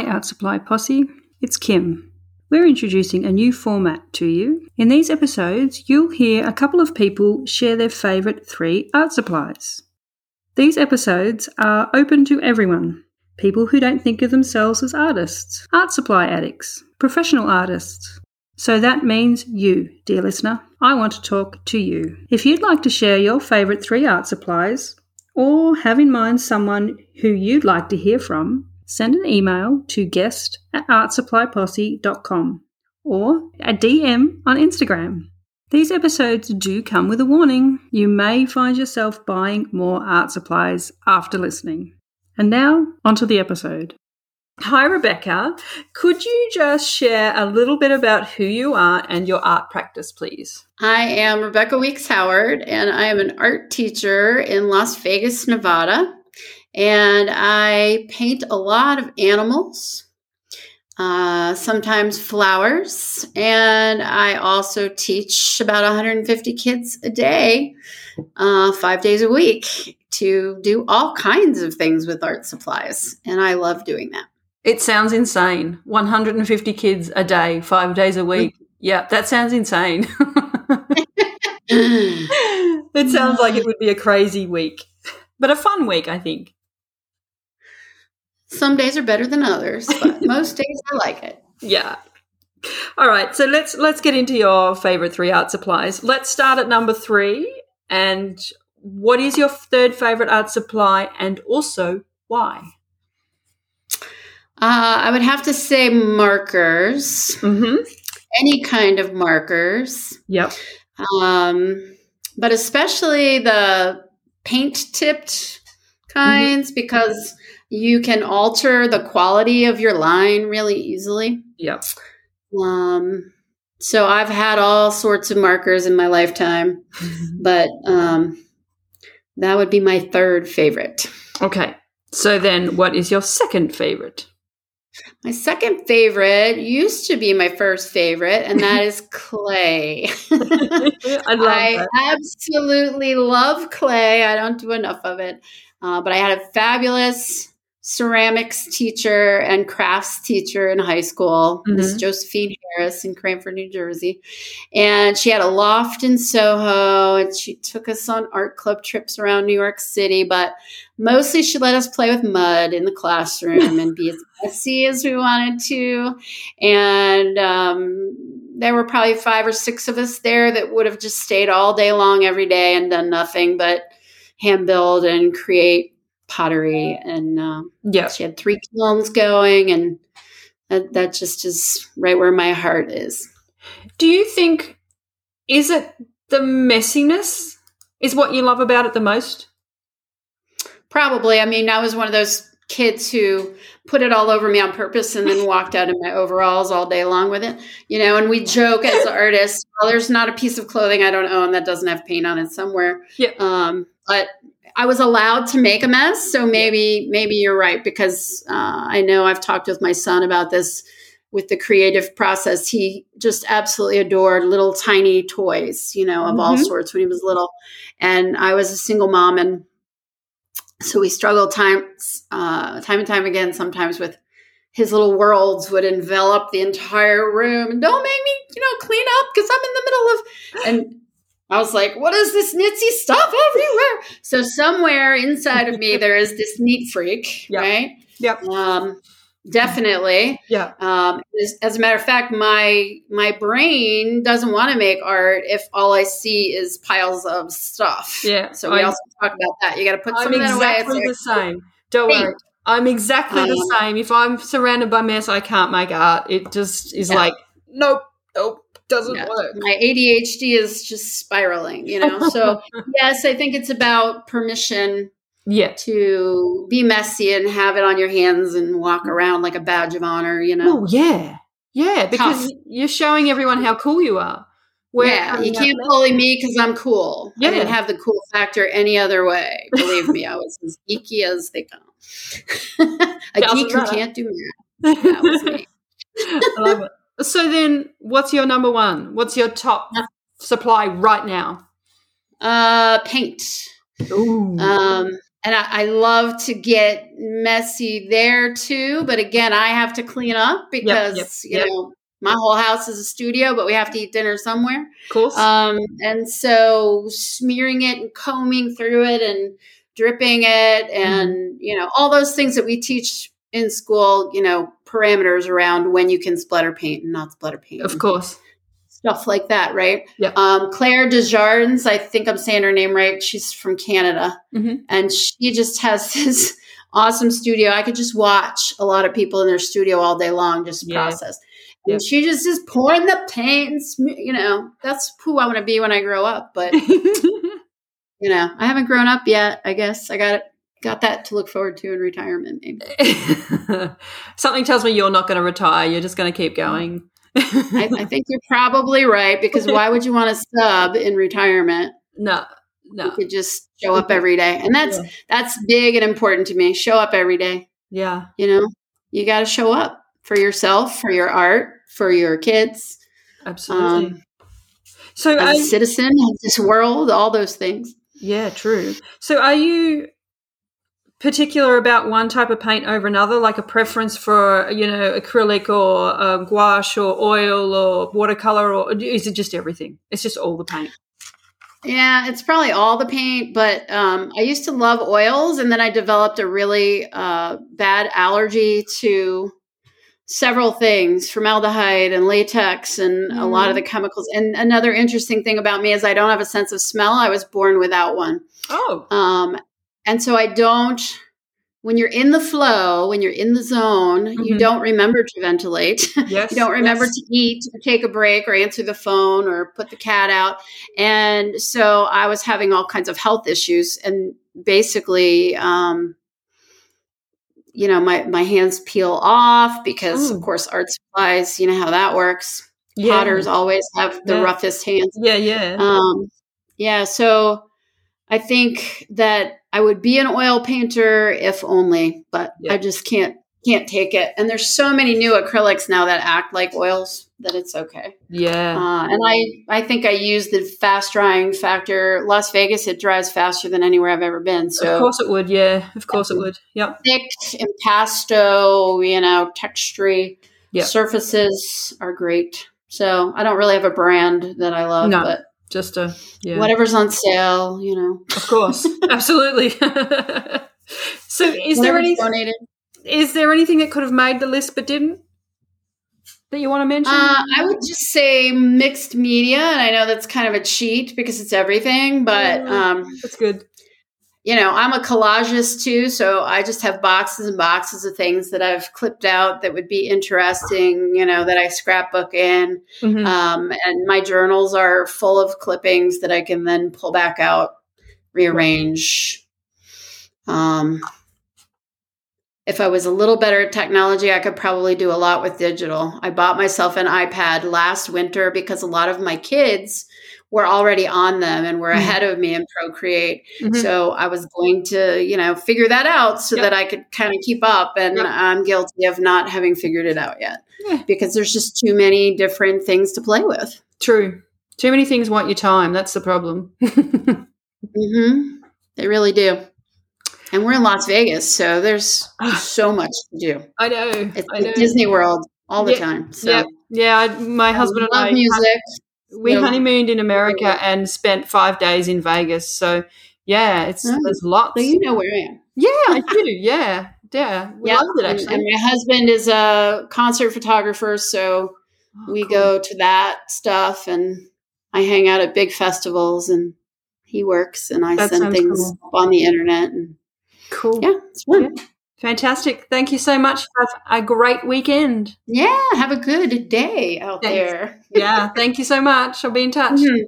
Hi, Art Supply Posse. It's Kim. We're introducing a new format to you. In these episodes, you'll hear a couple of people share their favourite three art supplies. These episodes are open to everyone people who don't think of themselves as artists, art supply addicts, professional artists. So that means you, dear listener. I want to talk to you. If you'd like to share your favourite three art supplies, or have in mind someone who you'd like to hear from, send an email to guest at artsupplyposse.com or a DM on Instagram. These episodes do come with a warning. You may find yourself buying more art supplies after listening. And now, onto the episode. Hi, Rebecca. Could you just share a little bit about who you are and your art practice, please? I am Rebecca Weeks Howard, and I am an art teacher in Las Vegas, Nevada. And I paint a lot of animals, uh, sometimes flowers, and I also teach about 150 kids a day, uh, five days a week, to do all kinds of things with art supplies. And I love doing that. It sounds insane. 150 kids a day, five days a week. Yeah, that sounds insane. it sounds like it would be a crazy week, but a fun week, I think. Some days are better than others, but most days I like it. Yeah. All right, so let's let's get into your favorite three art supplies. Let's start at number 3 and what is your third favorite art supply and also why? Uh, I would have to say markers. Mm-hmm. Any kind of markers. Yep. Um, but especially the paint tipped kinds mm-hmm. because you can alter the quality of your line really easily. Yep. Um, so I've had all sorts of markers in my lifetime, but um, that would be my third favorite. Okay. So then, what is your second favorite? My second favorite used to be my first favorite, and that is clay. I love I absolutely love clay. I don't do enough of it. Uh, but I had a fabulous ceramics teacher and crafts teacher in high school, mm-hmm. Miss Josephine Harris in Cranford, New Jersey. And she had a loft in Soho and she took us on art club trips around New York City, but mostly she let us play with mud in the classroom and be as messy as we wanted to. And um, there were probably five or six of us there that would have just stayed all day long every day and done nothing but hand build and create pottery and uh, yeah. she had three kilns going and that, that just is right where my heart is. Do you think is it the messiness is what you love about it the most? Probably. I mean i was one of those kids who put it all over me on purpose and then walked out in my overalls all day long with it you know and we joke as artists well there's not a piece of clothing i don't own that doesn't have paint on it somewhere yeah um, but I was allowed to make a mess, so maybe maybe you're right because uh, I know I've talked with my son about this with the creative process. He just absolutely adored little tiny toys, you know, of mm-hmm. all sorts when he was little, and I was a single mom, and so we struggle times uh, time and time again. Sometimes with his little worlds would envelop the entire room, and don't make me, you know, clean up because I'm in the middle of and I was like, what is this nitsy stuff everywhere? So somewhere inside of me, there is this neat freak, yep. right? Yep. Um, definitely. Yeah. Um, as, as, a matter of fact, my my brain doesn't want to make art if all I see is piles of stuff. Yeah. So we I'm, also talk about that. You got to put some I'm exactly away. the same. Don't worry. I'm exactly um, the same. If I'm surrounded by mess, I can't make art. It just is yeah. like, nope, nope doesn't yeah. work. My ADHD is just spiraling, you know. So yes, I think it's about permission yeah to be messy and have it on your hands and walk around like a badge of honor, you know. Oh yeah. Yeah, because Tough. you're showing everyone how cool you are. Where yeah, you can't bully me because I'm cool. Yeah. I didn't have the cool factor any other way. Believe me, I was as geeky as they come. a geek who can't do math. That was me. I love it. So then, what's your number one? What's your top supply right now? Uh, paint. Ooh. Um, and I, I, love to get messy there too. But again, I have to clean up because yep, yep, you know my whole house is a studio, but we have to eat dinner somewhere. Of course. Um, and so smearing it and combing through it and dripping it and mm. you know all those things that we teach in school. You know parameters around when you can splatter paint and not splatter paint. Of course stuff like that, right? Yeah. Um, Claire Desjardins, I think I'm saying her name right. She's from Canada, mm-hmm. and she just has this awesome studio. I could just watch a lot of people in their studio all day long, just yeah. process. And yeah. she just is pouring the paint, and sm- you know, that's who I want to be when I grow up. But you know, I haven't grown up yet. I guess I got it. Got that to look forward to in retirement, maybe. Something tells me you're not going to retire. You're just going to keep going. I, I, think you're probably right because why would you want to sub in retirement? No, no. You could just show up every day, and that's yeah. that's big and important to me. Show up every day. Yeah, you know, you got to show up for yourself, for your art, for your kids. Absolutely. Um, so, as I, a citizen of this world, all those things. Yeah, true. So, are you particular about one type of paint over another, like a preference for you know acrylic or uh, gouache or oil or watercolor, or is it just everything? It's just all the paint. Yeah, it's probably all the paint, but um, I used to love oils, and then I developed a really uh, bad allergy to several things formaldehyde and latex and mm. a lot of the mm. chemicals and another interesting thing about me is i don't have a sense of smell i was born without one oh um, and so I don't, when you're in the flow, when you're in the zone, mm-hmm. you don't remember to ventilate. Yes, you don't remember yes. to eat, or take a break, or answer the phone, or put the cat out. And so I was having all kinds of health issues. And basically, um, you know, my, my hands peel off because, of mm. course, art supplies, you know how that works. Yeah. Potters always have the yeah. roughest hands. Yeah, yeah. Um, yeah. So I think that I would be an oil painter if only, but I just can't can't take it. And there's so many new acrylics now that act like oils that it's okay. Yeah. Uh, and I I think I use the fast drying factor. Las Vegas it dries faster than anywhere I've ever been. So of course it would. Yeah. Of course it would. Yep. Thick impasto, you know, textury yep. surfaces are great. So I don't really have a brand that I love, no. but just a yeah. whatever's on sale, you know. Of course, absolutely. so, is there any donated? Is there anything that could have made the list but didn't? That you want to mention? Uh, I would just say mixed media, and I know that's kind of a cheat because it's everything, but um, that's good you know, I'm a collagist too, so I just have boxes and boxes of things that I've clipped out that would be interesting, you know, that I scrapbook in. Mm-hmm. Um, and my journals are full of clippings that I can then pull back out, rearrange. Um, if I was a little better at technology, I could probably do a lot with digital. I bought myself an iPad last winter because a lot of my kids were already on them and were mm-hmm. ahead of me in Procreate. Mm-hmm. So I was going to, you know, figure that out so yep. that I could kind of keep up. And yep. I'm guilty of not having figured it out yet yeah. because there's just too many different things to play with. True. Too many things want your time. That's the problem. mm-hmm. They really do. And we're in Las Vegas, so there's so much to do. I know. It's I know. Disney World all the yeah. time. So. Yeah, yeah. I, my husband I and I love music. We yeah. honeymooned in America and spent five days in Vegas. So yeah, it's oh, there's lots. So you know where I am. Yeah, I do. Yeah, yeah. We yeah. loved it actually. And, and, my husband is a concert photographer, so oh, we cool. go to that stuff, and I hang out at big festivals, and he works, and I that send things cool. on the internet, and cool. Yeah, it's fun. Yeah. Fantastic. Thank you so much. Have a great weekend. Yeah. Have a good day out Thanks. there. yeah. Thank you so much. I'll be in touch. Mm-hmm.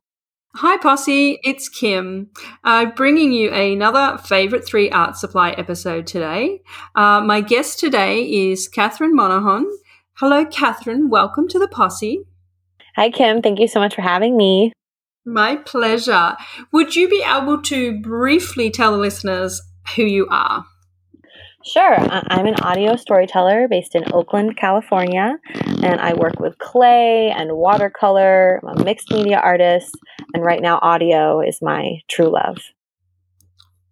Hi, Posse. It's Kim, uh, bringing you another Favorite Three Art Supply episode today. Uh, my guest today is Catherine Monaghan. Hello, Catherine. Welcome to the Posse. Hi, Kim. Thank you so much for having me. My pleasure. Would you be able to briefly tell the listeners who you are? Sure. I'm an audio storyteller based in Oakland, California, and I work with clay and watercolor. I'm a mixed media artist, and right now, audio is my true love.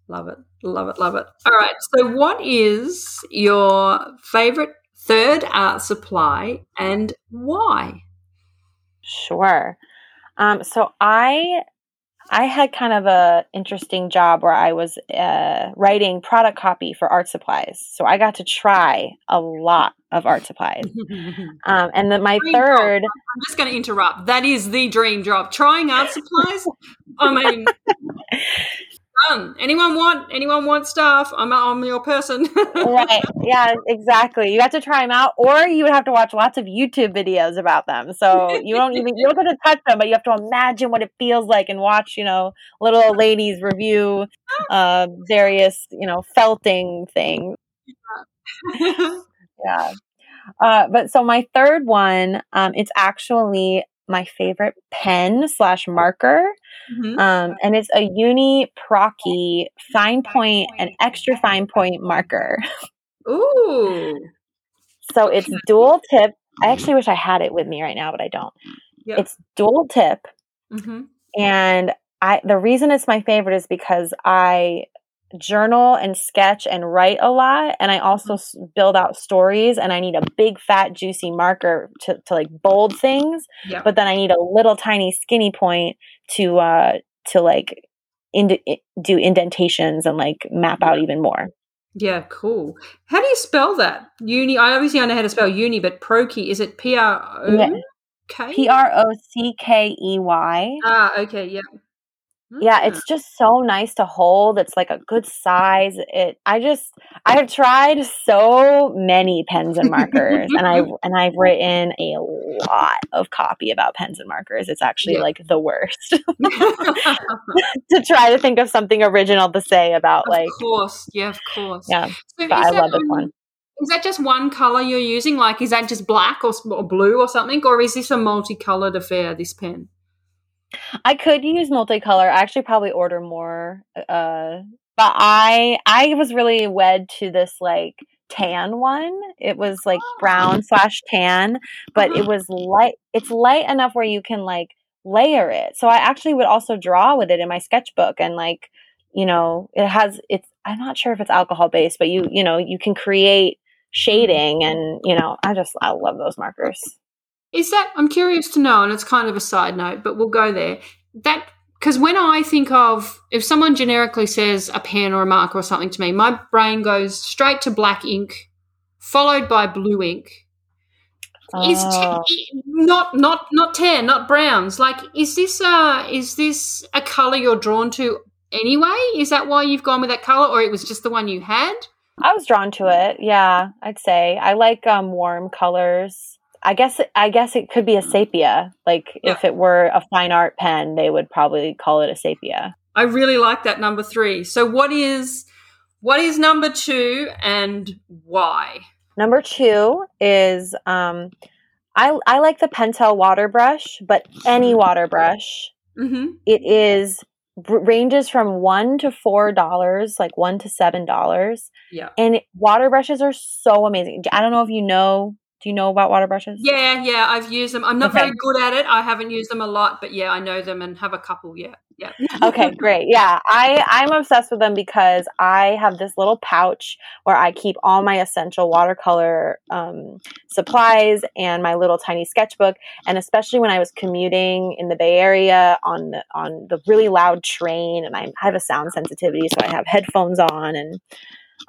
Love it. Love it. Love it. All right. So, what is your favorite third art supply and why? Sure. Um, so I I had kind of a interesting job where I was uh, writing product copy for art supplies. So I got to try a lot of art supplies. Um, and then my dream third. Job. I'm just going to interrupt. That is the dream job. Trying art supplies. I mean, done. Anyone want anyone want stuff? I'm I'm your person. right. Yeah, exactly. You have to try them out, or you would have to watch lots of YouTube videos about them. So you don't even you don't get to touch them, but you have to imagine what it feels like and watch, you know, little ladies review uh, various, you know, felting things. yeah. Uh, but so my third one, um, it's actually my favorite pen slash marker. Mm-hmm. Um, and it's a Uni Prockey fine point and extra fine point marker. Ooh. So it's dual tip. I actually wish I had it with me right now, but I don't. Yep. It's dual tip. Mm-hmm. And I the reason it's my favorite is because I journal and sketch and write a lot and i also mm-hmm. build out stories and i need a big fat juicy marker to, to like bold things yeah. but then i need a little tiny skinny point to uh to like ind- do indentations and like map out even more. Yeah cool. How do you spell that? Uni i obviously I know how to spell uni but prockey is it p-r-o-k p-r-o-c-k-e-y ah okay yeah yeah, hmm. it's just so nice to hold. It's like a good size. It I just I have tried so many pens and markers and I and I've written a lot of copy about pens and markers. It's actually yeah. like the worst. to try to think of something original to say about of like Of course. Yeah, of course. Yeah. So but I love this um, one. Is that just one color you're using? Like, is that just black or, or blue or something? Or is this a multicolored affair, this pen? I could use multicolor. I actually probably order more. Uh, but I I was really wed to this like tan one. It was like brown oh. slash tan, but it uh-huh. was light. It's light enough where you can like layer it. So I actually would also draw with it in my sketchbook and like you know it has it's I'm not sure if it's alcohol based, but you you know you can create shading and you know I just I love those markers. Is that I'm curious to know, and it's kind of a side note, but we'll go there. That because when I think of if someone generically says a pen or a marker or something to me, my brain goes straight to black ink, followed by blue ink. Oh. Is t- not not not tan, not browns. Like, is this a is this a color you're drawn to anyway? Is that why you've gone with that color, or it was just the one you had? I was drawn to it. Yeah, I'd say I like um, warm colors. I guess I guess it could be a sepia. Like yeah. if it were a fine art pen, they would probably call it a sepia. I really like that number three. So what is what is number two and why? Number two is um, I I like the Pentel water brush, but any water brush. Mm-hmm. It is ranges from one to four dollars, like one to seven dollars. Yeah, and water brushes are so amazing. I don't know if you know do you know about water brushes? Yeah, yeah, I've used them. I'm not okay. very good at it. I haven't used them a lot, but yeah, I know them and have a couple. Yeah, yeah. okay, great. Yeah, I I'm obsessed with them because I have this little pouch where I keep all my essential watercolor um, supplies and my little tiny sketchbook. And especially when I was commuting in the Bay Area on the on the really loud train, and I have a sound sensitivity, so I have headphones on, and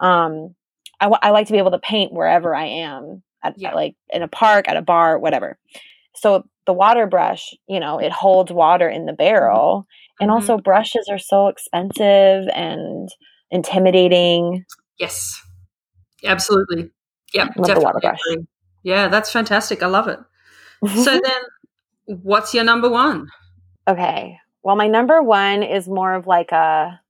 um, I, I like to be able to paint wherever I am at, yeah. like in a park, at a bar, whatever. So the water brush, you know, it holds water in the barrel. And mm-hmm. also brushes are so expensive and intimidating. Yes. Absolutely. Yeah. Love the water brush. Yeah, that's fantastic. I love it. so then what's your number one? Okay. Well, my number one is more of like a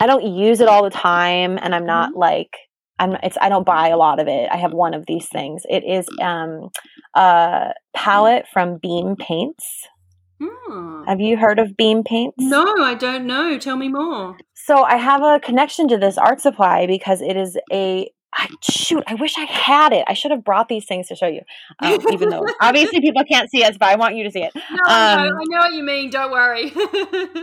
I don't use it all the time and I'm not mm-hmm. like I'm it's I don't buy a lot of it. I have one of these things. It is um a palette from Beam Paints. Hmm. Have you heard of Beam Paints? No, I don't know. Tell me more. So I have a connection to this art supply because it is a I, shoot, I wish I had it. I should have brought these things to show you. Um, even though obviously people can't see us, but I want you to see it. No, um, I, know, I know what you mean. Don't worry.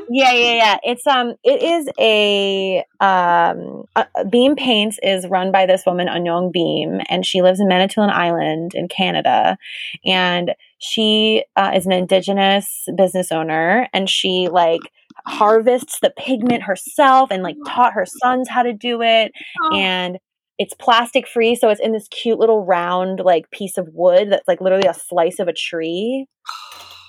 yeah, yeah, yeah. It's um, it is a um, Beam Paints is run by this woman Anong Beam, and she lives in Manitoulin Island in Canada, and she uh, is an Indigenous business owner, and she like harvests the pigment herself and like taught her sons how to do it oh. and it's plastic free so it's in this cute little round like piece of wood that's like literally a slice of a tree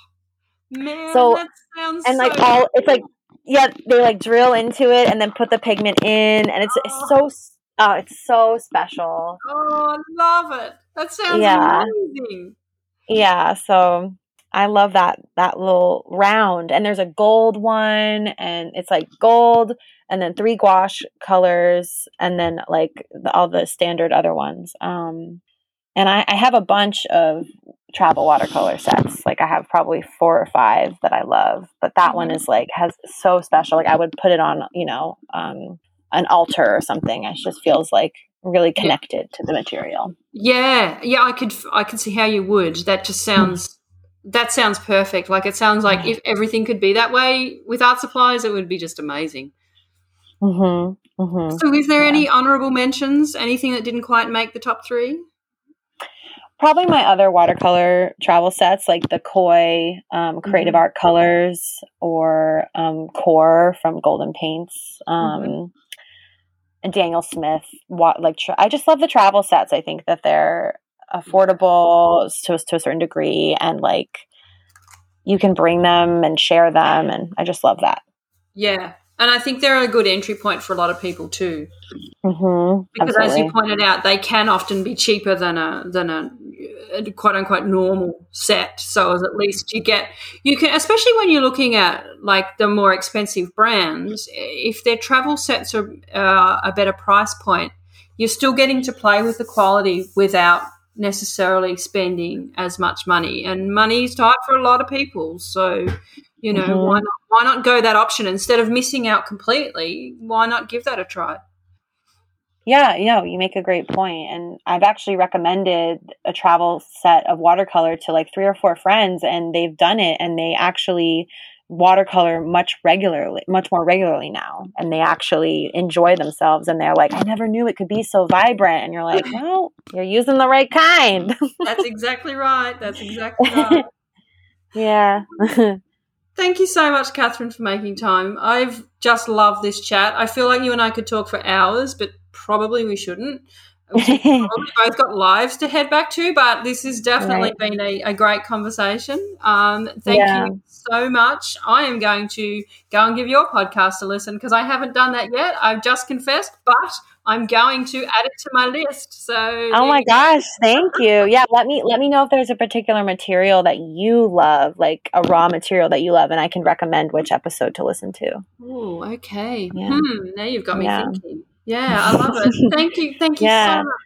Man, so and like all it's like yeah they like drill into it and then put the pigment in and it's, it's so oh it's so special oh i love it that sounds yeah. amazing yeah so I love that that little round. And there's a gold one, and it's like gold, and then three gouache colors, and then like the, all the standard other ones. Um, and I, I have a bunch of travel watercolor sets. Like I have probably four or five that I love, but that one mm-hmm. is like has so special. Like I would put it on, you know, um, an altar or something. It just feels like really connected to the material. Yeah, yeah, I could I could see how you would. That just sounds that sounds perfect. Like it sounds like if everything could be that way with art supplies, it would be just amazing. Mm-hmm. Mm-hmm. So, is there yeah. any honorable mentions? Anything that didn't quite make the top three? Probably my other watercolor travel sets, like the Koi um, Creative mm-hmm. Art Colors or um, QoR from Golden Paints. Um, mm-hmm. and Daniel Smith, like tra- I just love the travel sets. I think that they're affordable to, to a certain degree and like you can bring them and share them and i just love that yeah and i think they're a good entry point for a lot of people too. Mm-hmm, because absolutely. as you pointed out they can often be cheaper than a than a, a quote unquote normal set. So at least you get you can especially when you're looking at like the more expensive brands if their travel sets are uh, a better price point you're still getting to play with the quality without necessarily spending as much money. And money is tight for a lot of people. So you know mm-hmm. why not why not go that option? Instead of missing out completely why not give that a try? Yeah yeah you make a great point and i've actually recommended a travel set of watercolor to like three or four friends and they've done it and they actually watercolor much regularly much more regularly now and they actually enjoy themselves and they're like i never knew it could be so vibrant and you're like well you're using the right kind. That's exactly right that's exactly right. Yeah thank you so much catherine for making time i've just loved this chat i feel like you and i could talk for hours but probably we shouldn't we both got lives to head back to, but this has definitely right. been a, a, great conversation. Um, thank yeah. you so much. I am going to go and give your podcast a listen because I haven't done that yet. I've just confessed, but I'm going to add it to my list. So Oh my gosh, thank you. Yeah, let me let me know if there's a particular material that you love, like a raw material that you love, and I can recommend which episode to listen to. Oh, okay. Yeah. Hmm, now you've got me yeah. thinking. Yeah, I love it. Thank you. Thank you yeah. so much.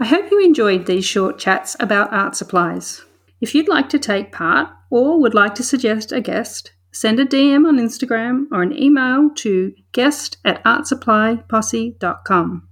I hope you enjoyed these short chats about art supplies. If you'd like to take part or would like to suggest a guest, send a DM on Instagram or an email to guest at artsupplyposse.com.